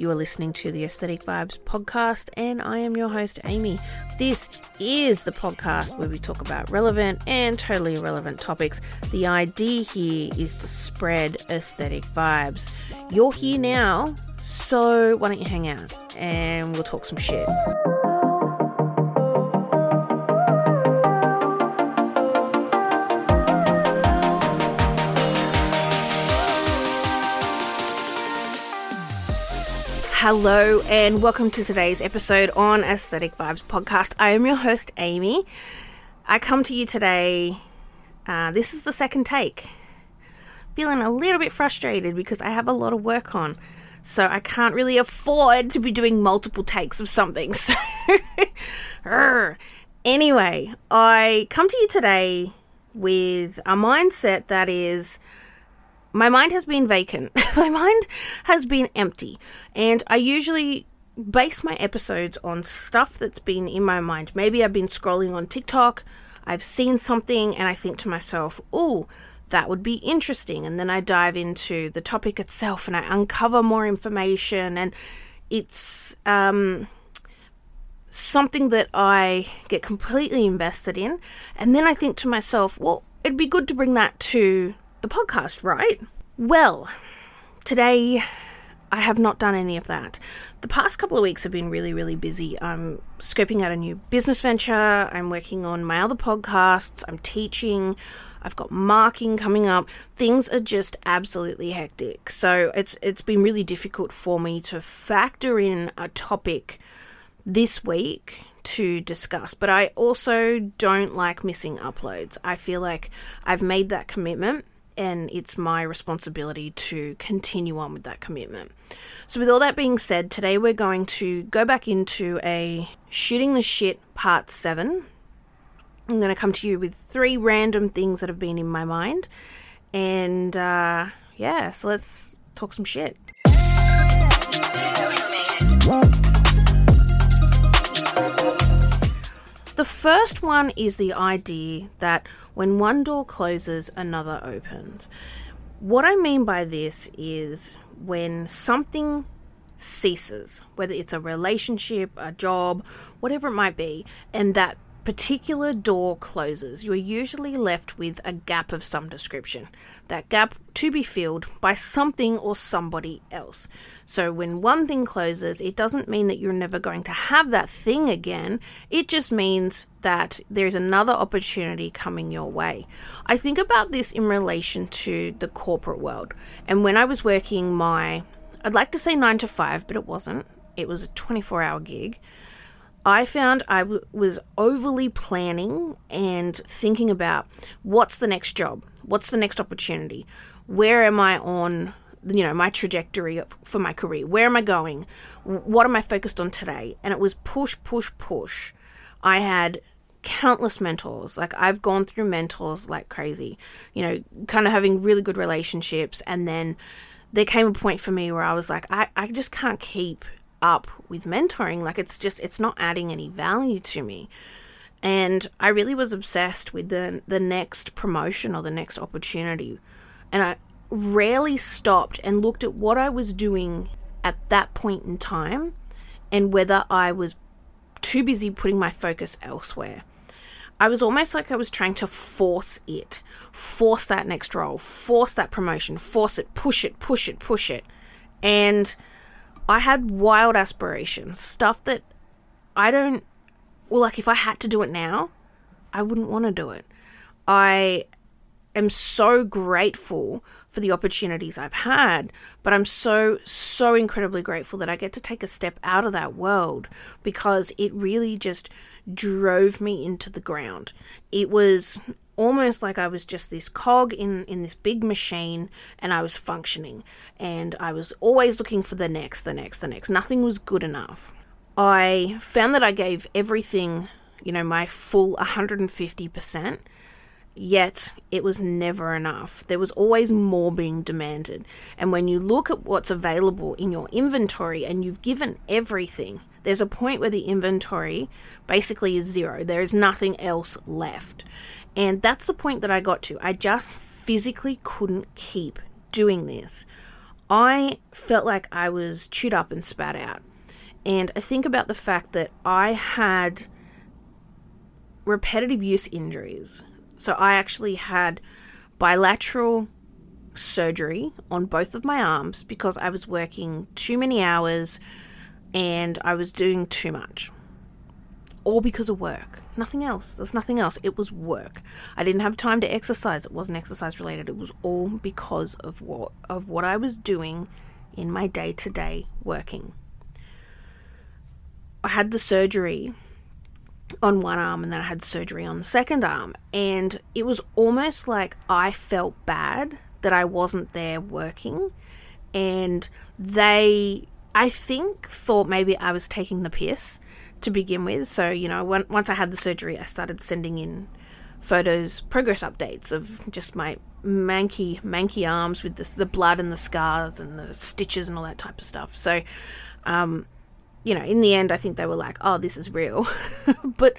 You are listening to the Aesthetic Vibes podcast, and I am your host, Amy. This is the podcast where we talk about relevant and totally irrelevant topics. The idea here is to spread aesthetic vibes. You're here now, so why don't you hang out and we'll talk some shit. Hello, and welcome to today's episode on Aesthetic Vibes Podcast. I am your host, Amy. I come to you today. Uh, this is the second take. Feeling a little bit frustrated because I have a lot of work on. So I can't really afford to be doing multiple takes of something. So, anyway, I come to you today with a mindset that is my mind has been vacant. my mind has been empty. And I usually base my episodes on stuff that's been in my mind. Maybe I've been scrolling on TikTok, I've seen something, and I think to myself, oh, that would be interesting. And then I dive into the topic itself and I uncover more information. And it's um, something that I get completely invested in. And then I think to myself, well, it'd be good to bring that to the podcast, right? Well, today I have not done any of that. The past couple of weeks have been really, really busy. I'm scoping out a new business venture. I'm working on my other podcasts. I'm teaching. I've got marking coming up. Things are just absolutely hectic. So it's it's been really difficult for me to factor in a topic this week to discuss. But I also don't like missing uploads. I feel like I've made that commitment and it's my responsibility to continue on with that commitment. So, with all that being said, today we're going to go back into a shooting the shit part seven. I'm going to come to you with three random things that have been in my mind, and uh, yeah, so let's talk some shit. The first one is the idea that when one door closes, another opens. What I mean by this is when something ceases, whether it's a relationship, a job, whatever it might be, and that particular door closes, you are usually left with a gap of some description. That gap to be filled by something or somebody else. So when one thing closes, it doesn't mean that you're never going to have that thing again. It just means that there's another opportunity coming your way. I think about this in relation to the corporate world. And when I was working my, I'd like to say nine to five, but it wasn't, it was a 24 hour gig. I found I w- was overly planning and thinking about what's the next job, what's the next opportunity, where am I on, you know, my trajectory for my career, where am I going, what am I focused on today, and it was push, push, push. I had countless mentors. Like I've gone through mentors like crazy, you know, kind of having really good relationships, and then there came a point for me where I was like, I, I just can't keep up with mentoring. Like it's just it's not adding any value to me. And I really was obsessed with the the next promotion or the next opportunity. And I rarely stopped and looked at what I was doing at that point in time and whether I was too busy putting my focus elsewhere. I was almost like I was trying to force it, force that next role, force that promotion, force it, push it, push it, push it. And I had wild aspirations, stuff that I don't, well, like if I had to do it now, I wouldn't want to do it. I am so grateful for the opportunities I've had, but I'm so, so incredibly grateful that I get to take a step out of that world because it really just drove me into the ground. It was almost like I was just this cog in, in this big machine and I was functioning. And I was always looking for the next, the next, the next. Nothing was good enough. I found that I gave everything, you know, my full 150%, yet it was never enough. There was always more being demanded. And when you look at what's available in your inventory and you've given everything, there's a point where the inventory basically is zero. There is nothing else left. And that's the point that I got to. I just physically couldn't keep doing this. I felt like I was chewed up and spat out. And I think about the fact that I had repetitive use injuries. So I actually had bilateral surgery on both of my arms because I was working too many hours and I was doing too much. All because of work. Nothing else. There's nothing else. It was work. I didn't have time to exercise. It wasn't exercise related. It was all because of what of what I was doing in my day-to-day working. I had the surgery on one arm and then I had surgery on the second arm and it was almost like I felt bad that I wasn't there working and they I think thought maybe I was taking the piss to begin with. So, you know, when, once I had the surgery, I started sending in photos, progress updates of just my manky, manky arms with the, the blood and the scars and the stitches and all that type of stuff. So, um, you know, in the end, I think they were like, oh, this is real. but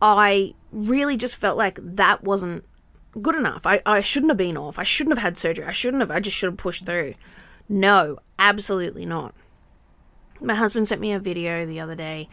I really just felt like that wasn't good enough. I, I shouldn't have been off. I shouldn't have had surgery. I shouldn't have. I just should have pushed through. No, absolutely not. My husband sent me a video the other day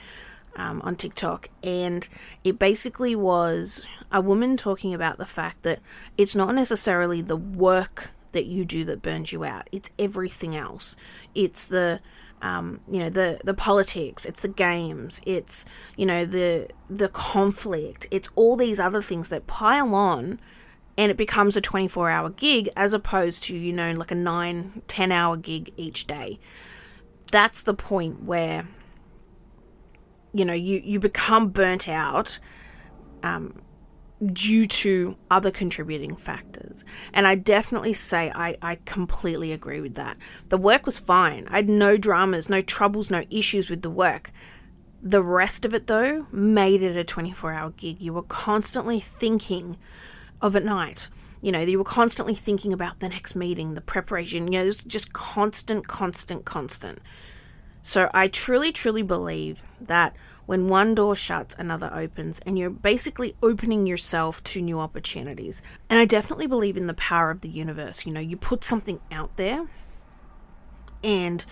um, on TikTok, and it basically was a woman talking about the fact that it's not necessarily the work that you do that burns you out, it's everything else. It's the um, you know the the politics it's the games it's you know the the conflict it's all these other things that pile on and it becomes a 24 hour gig as opposed to you know like a 9 10 hour gig each day that's the point where you know you you become burnt out um, due to other contributing factors. And I definitely say I, I completely agree with that. The work was fine. I had no dramas, no troubles, no issues with the work. The rest of it, though, made it a 24 hour gig. You were constantly thinking of at night. You know, you were constantly thinking about the next meeting, the preparation. You know, it was just constant, constant, constant. So I truly, truly believe that when one door shuts, another opens, and you're basically opening yourself to new opportunities. And I definitely believe in the power of the universe. You know, you put something out there, and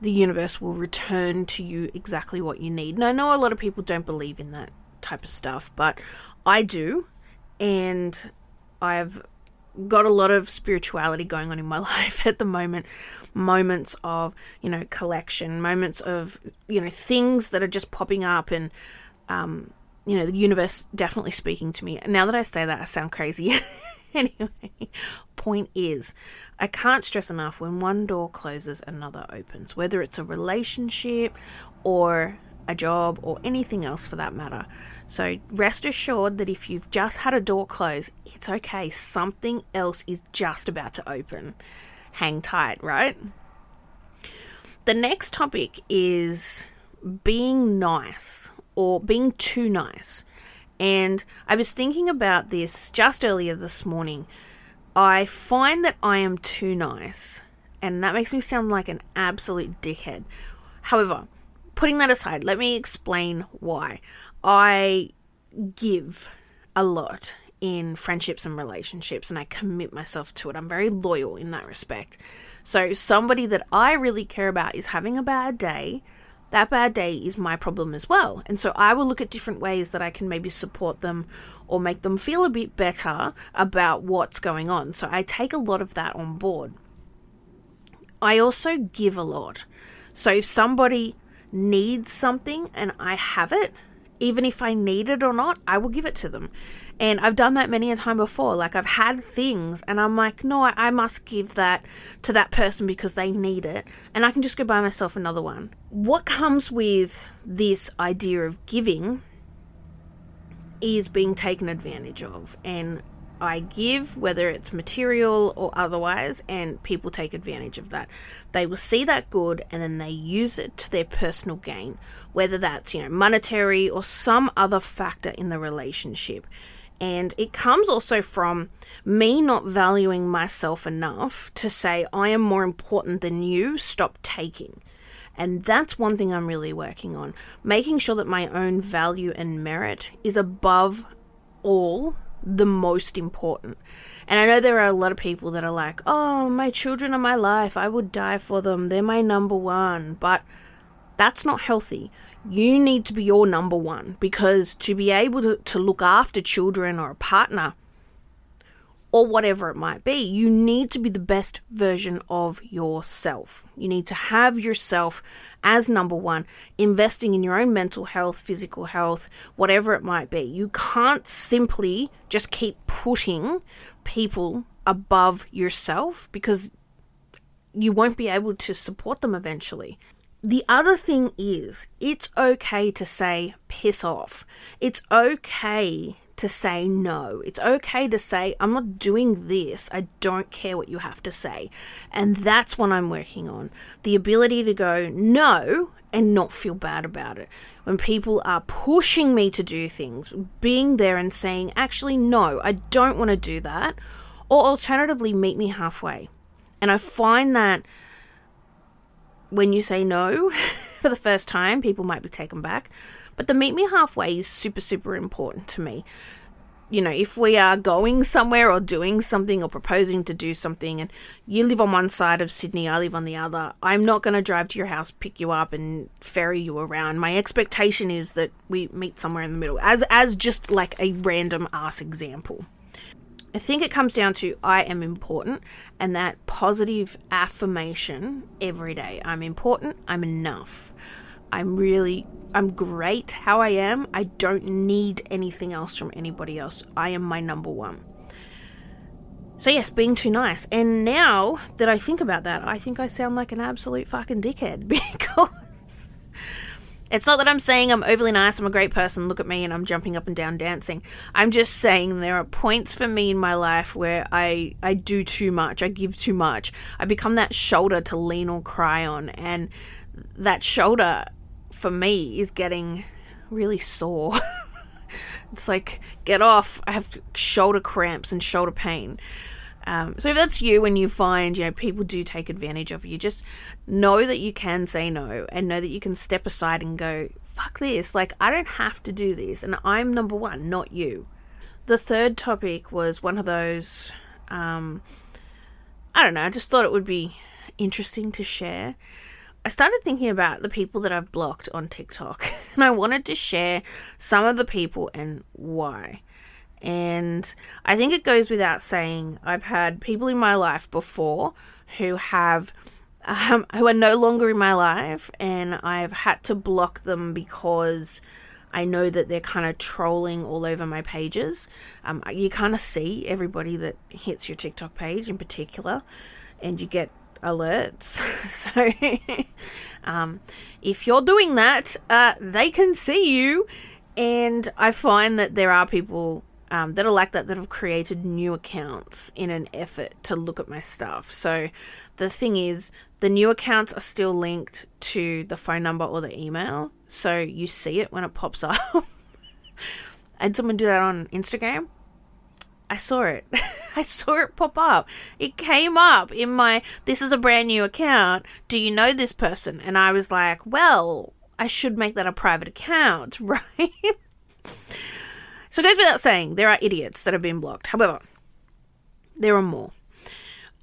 the universe will return to you exactly what you need. And I know a lot of people don't believe in that type of stuff, but I do. And I've got a lot of spirituality going on in my life at the moment. Moments of you know collection moments of you know things that are just popping up and um you know the universe definitely speaking to me. Now that i say that i sound crazy. Anyway point is i can't stress enough when one door closes another opens. Whether it's a relationship or a job, or anything else for that matter. So rest assured that if you've just had a door close, it's okay. Something else is just about to open. Hang tight, right? The next topic is being nice or being too nice. And I was thinking about this just earlier this morning. I find that I am too nice, and that makes me sound like an absolute dickhead. However, putting that aside, let me explain why. I give a lot in friendships and relationships and I commit myself to it. I'm very loyal in that respect. So, somebody that I really care about is having a bad day. That bad day is my problem as well. And so I will look at different ways that I can maybe support them or make them feel a bit better about what's going on. So I take a lot of that on board. I also give a lot. So if somebody needs something and I have it, even if I need it or not, I will give it to them. And I've done that many a time before. Like I've had things and I'm like, no, I, I must give that to that person because they need it. And I can just go buy myself another one. What comes with this idea of giving is being taken advantage of. And I give, whether it's material or otherwise, and people take advantage of that. They will see that good and then they use it to their personal gain, whether that's, you know, monetary or some other factor in the relationship. And it comes also from me not valuing myself enough to say, I am more important than you, stop taking. And that's one thing I'm really working on. Making sure that my own value and merit is above all the most important. And I know there are a lot of people that are like, oh, my children are my life. I would die for them. They're my number one. But that's not healthy. You need to be your number one because to be able to, to look after children or a partner, or whatever it might be. You need to be the best version of yourself. You need to have yourself as number one, investing in your own mental health, physical health, whatever it might be. You can't simply just keep putting people above yourself because you won't be able to support them eventually. The other thing is, it's okay to say piss off. It's okay to say no. It's okay to say, I'm not doing this. I don't care what you have to say. And that's what I'm working on. The ability to go no and not feel bad about it. When people are pushing me to do things, being there and saying, actually, no, I don't want to do that. Or alternatively, meet me halfway. And I find that when you say no for the first time, people might be taken back. But the meet me halfway is super, super important to me. You know, if we are going somewhere or doing something or proposing to do something, and you live on one side of Sydney, I live on the other, I'm not going to drive to your house, pick you up, and ferry you around. My expectation is that we meet somewhere in the middle, as as just like a random ass example. I think it comes down to I am important and that positive affirmation every day. I'm important, I'm enough. I'm really I'm great how I am. I don't need anything else from anybody else. I am my number one. So yes, being too nice. And now that I think about that, I think I sound like an absolute fucking dickhead because it's not that I'm saying I'm overly nice, I'm a great person, look at me and I'm jumping up and down dancing. I'm just saying there are points for me in my life where I I do too much. I give too much. I become that shoulder to lean or cry on and that shoulder for me is getting really sore. it's like, get off. I have shoulder cramps and shoulder pain. Um, so if that's you and you find, you know, people do take advantage of you, just know that you can say no and know that you can step aside and go, fuck this. Like, I don't have to do this. And I'm number one, not you. The third topic was one of those, um, I don't know, I just thought it would be interesting to share. I started thinking about the people that I've blocked on TikTok, and I wanted to share some of the people and why. And I think it goes without saying, I've had people in my life before who have. Um, who are no longer in my life, and I've had to block them because I know that they're kind of trolling all over my pages. Um, you kind of see everybody that hits your TikTok page in particular, and you get alerts. so um, if you're doing that, uh, they can see you. And I find that there are people um, that are like that that have created new accounts in an effort to look at my stuff. So the thing is, the new accounts are still linked to the phone number or the email. So you see it when it pops up. and someone do that on Instagram. I saw it. I saw it pop up. It came up in my, this is a brand new account. Do you know this person? And I was like, well, I should make that a private account, right? so it goes without saying, there are idiots that have been blocked. However, there are more.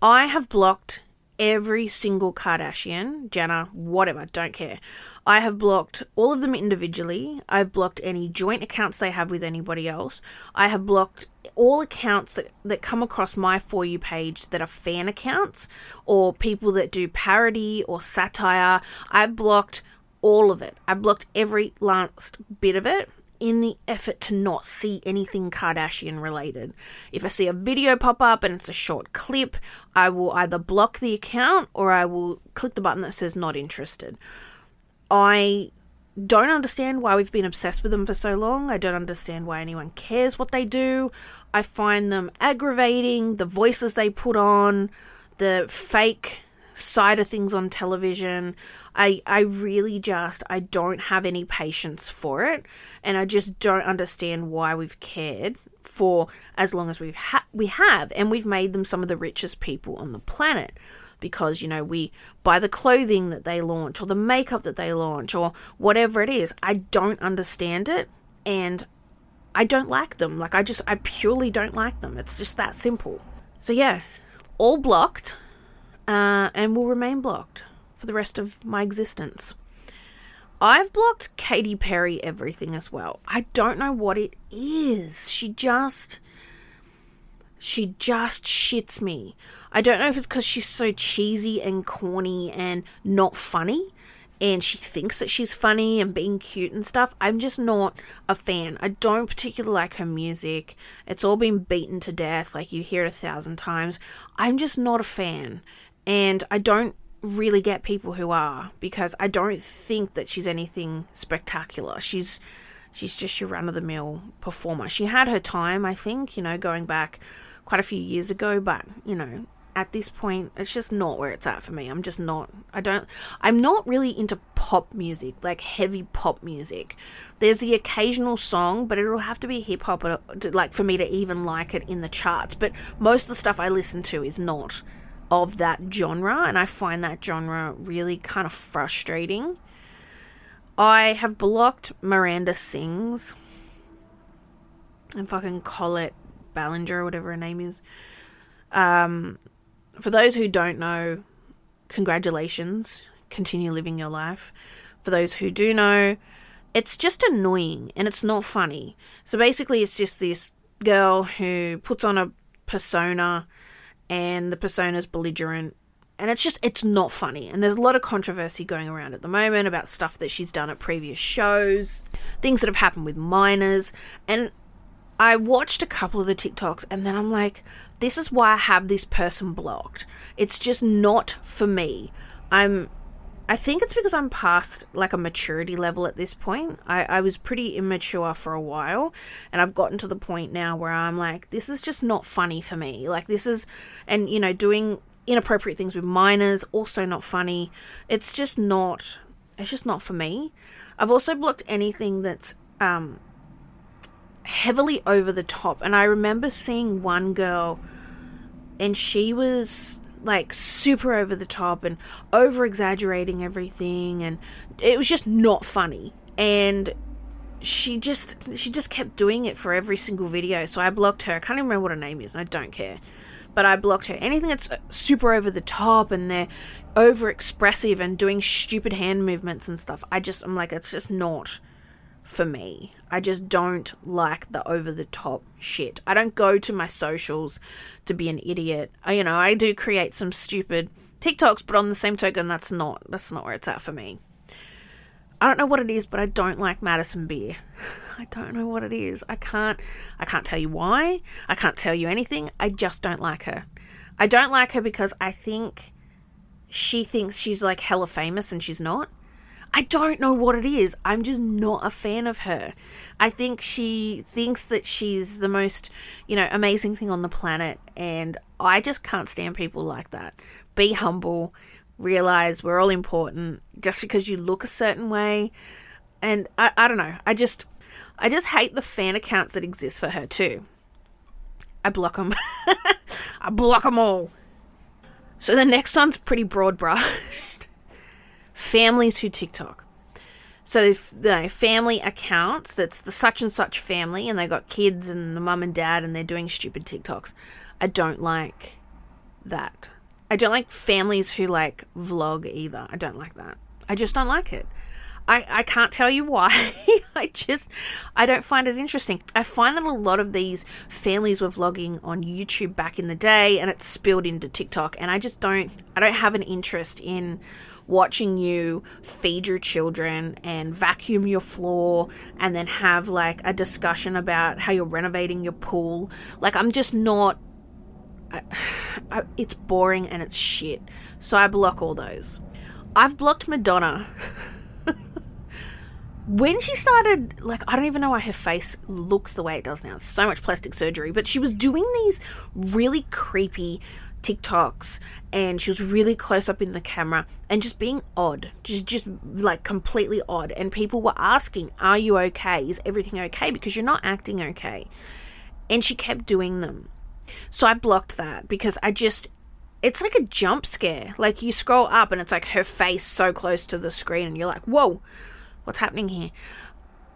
I have blocked every single Kardashian, Jenner, whatever, don't care. I have blocked all of them individually. I've blocked any joint accounts they have with anybody else. I have blocked all accounts that, that come across my For You page that are fan accounts or people that do parody or satire. I've blocked all of it. I've blocked every last bit of it in the effort to not see anything Kardashian related. If I see a video pop up and it's a short clip, I will either block the account or I will click the button that says not interested. I don't understand why we've been obsessed with them for so long. I don't understand why anyone cares what they do. I find them aggravating, the voices they put on, the fake side of things on television. I I really just I don't have any patience for it and I just don't understand why we've cared for as long as we've ha- we have and we've made them some of the richest people on the planet because you know we buy the clothing that they launch or the makeup that they launch or whatever it is. I don't understand it and I don't like them. Like, I just, I purely don't like them. It's just that simple. So, yeah, all blocked uh, and will remain blocked for the rest of my existence. I've blocked Katy Perry everything as well. I don't know what it is. She just. She just shits me. I don't know if it's because she's so cheesy and corny and not funny and she thinks that she's funny and being cute and stuff. I'm just not a fan. I don't particularly like her music. It's all been beaten to death, like you hear it a thousand times. I'm just not a fan. And I don't really get people who are because I don't think that she's anything spectacular. She's she's just your run of the mill performer. She had her time, I think, you know, going back quite a few years ago, but you know, at this point it's just not where it's at for me i'm just not i don't i'm not really into pop music like heavy pop music there's the occasional song but it'll have to be hip hop like for me to even like it in the charts but most of the stuff i listen to is not of that genre and i find that genre really kind of frustrating i have blocked miranda sings and fucking colette ballinger or whatever her name is um, for those who don't know, congratulations. Continue living your life. For those who do know, it's just annoying and it's not funny. So basically, it's just this girl who puts on a persona and the persona's belligerent and it's just it's not funny and there's a lot of controversy going around at the moment about stuff that she's done at previous shows things that have happened with minors and I watched a couple of the TikToks and then I'm like, this is why I have this person blocked. It's just not for me. I'm I think it's because I'm past like a maturity level at this point. I, I was pretty immature for a while, and I've gotten to the point now where I'm like, this is just not funny for me. Like, this is, and you know, doing inappropriate things with minors, also not funny. It's just not, it's just not for me. I've also blocked anything that's um, heavily over the top. And I remember seeing one girl, and she was like super over the top and over exaggerating everything, and it was just not funny. And she just she just kept doing it for every single video. So I blocked her. I can't even remember what her name is, and I don't care. But I blocked her. Anything that's uh, super over the top and they're over expressive and doing stupid hand movements and stuff, I just I'm like it's just not for me. I just don't like the over the top shit. I don't go to my socials to be an idiot. I, you know, I do create some stupid TikToks, but on the same token, that's not that's not where it's at for me. I don't know what it is, but I don't like Madison Beer. I don't know what it is. I can't I can't tell you why. I can't tell you anything. I just don't like her. I don't like her because I think she thinks she's like hella famous and she's not. I don't know what it is. I'm just not a fan of her. I think she thinks that she's the most, you know, amazing thing on the planet. And I just can't stand people like that. Be humble, realize we're all important just because you look a certain way. And I, I don't know. I just, I just hate the fan accounts that exist for her too. I block them. I block them all. So the next one's pretty broad brush families who TikTok. So if the family accounts, that's the such and such family, and they got kids and the mum and dad, and they're doing stupid TikToks. I don't like that. I don't like families who like vlog either. I don't like that. I just don't like it. I, I can't tell you why. I just I don't find it interesting. I find that a lot of these families were vlogging on YouTube back in the day and it's spilled into TikTok and I just don't I don't have an interest in watching you feed your children and vacuum your floor and then have like a discussion about how you're renovating your pool. Like, I'm just not. I, I, it's boring and it's shit. So I block all those. I've blocked Madonna. when she started, like, I don't even know why her face looks the way it does now. It's so much plastic surgery. But she was doing these really creepy TikToks and she was really close up in the camera and just being odd, just just like completely odd. And people were asking, "Are you okay? Is everything okay?" Because you're not acting okay. And she kept doing them. So I blocked that because I just it's like a jump scare. Like you scroll up and it's like her face so close to the screen and you're like, "Whoa. What's happening here?"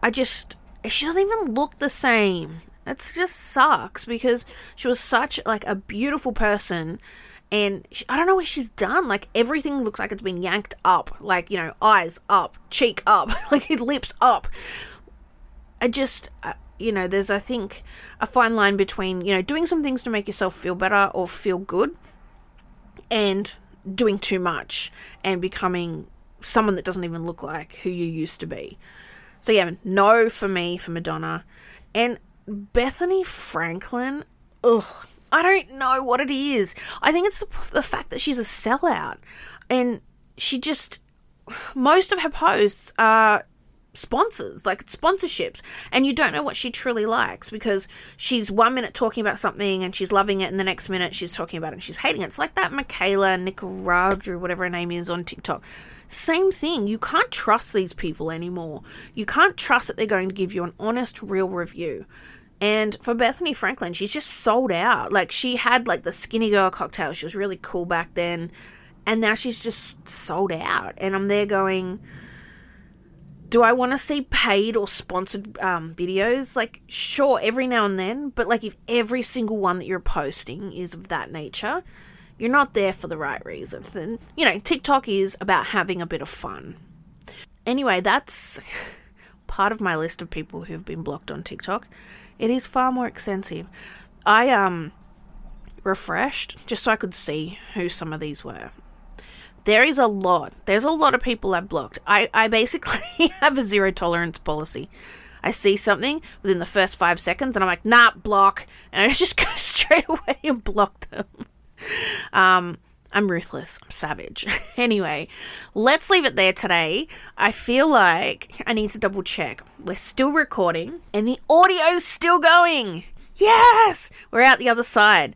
I just she doesn't even look the same. It just sucks because she was such like a beautiful person and she, I don't know what she's done. Like everything looks like it's been yanked up. Like, you know, eyes up, cheek up, like lips up. I just uh, you know, there's I think a fine line between, you know, doing some things to make yourself feel better or feel good and doing too much and becoming someone that doesn't even look like who you used to be. So yeah, no for me for Madonna. And Bethenny Franklin, ugh, I don't know what it is. I think it's the fact that she's a sellout and she just most of her posts are sponsors, like sponsorships, and you don't know what she truly likes because she's one minute talking about something and she's loving it, and the next minute she's talking about it and she's hating it. It's like that Mikayla Nicaragua, whatever her name is on TikTok. Same thing. You can't trust these people anymore. You can't trust that they're going to give you an honest, real review. And for Bethenny Franklin, she's just sold out. Like she had like the skinny girl cocktail. She was really cool back then. And now she's just sold out. And I'm there going, do I want to see paid or sponsored um, videos? Like, sure, every now and then, but like if every single one that you're posting is of that nature, you're not there for the right reasons. And, you know, TikTok is about having a bit of fun. Anyway, that's part of my list of people who've been blocked on TikTok. It is far more extensive. I, um, refreshed just so I could see who some of these were there is a lot. There's a lot of people I've blocked. I, I basically have a zero tolerance policy. I see something within the first five seconds and I'm like, nah, block. And I just go straight away and block them. Um, I'm ruthless. I'm savage. anyway, let's leave it there today. I feel like I need to double check. We're still recording and the audio's still going. Yes! We're out the other side.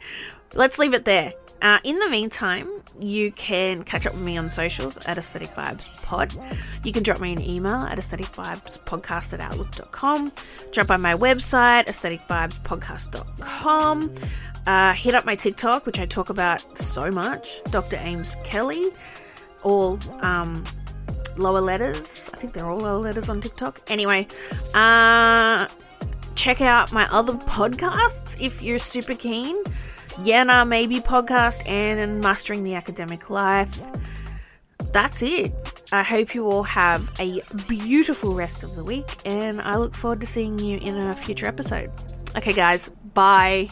Let's leave it there. Uh, in the meantime, you can catch up with me on socials at Aesthetic Vibes Pod. You can drop me an email at aestheticvibespodcast at outlook.com. Drop by my website, aestheticvibespodcast.com. Uh, hit up my TikTok, which I talk about so much, Dr. Ames Kelly. All um, lower letters. I think they're all lower letters on TikTok. Anyway, uh, check out my other podcasts if you're super keen. Yana Maybe podcast and Mastering the Academic Life. That's it. I hope you all have a beautiful rest of the week, and I look forward to seeing you in a future episode. Okay, guys, bye.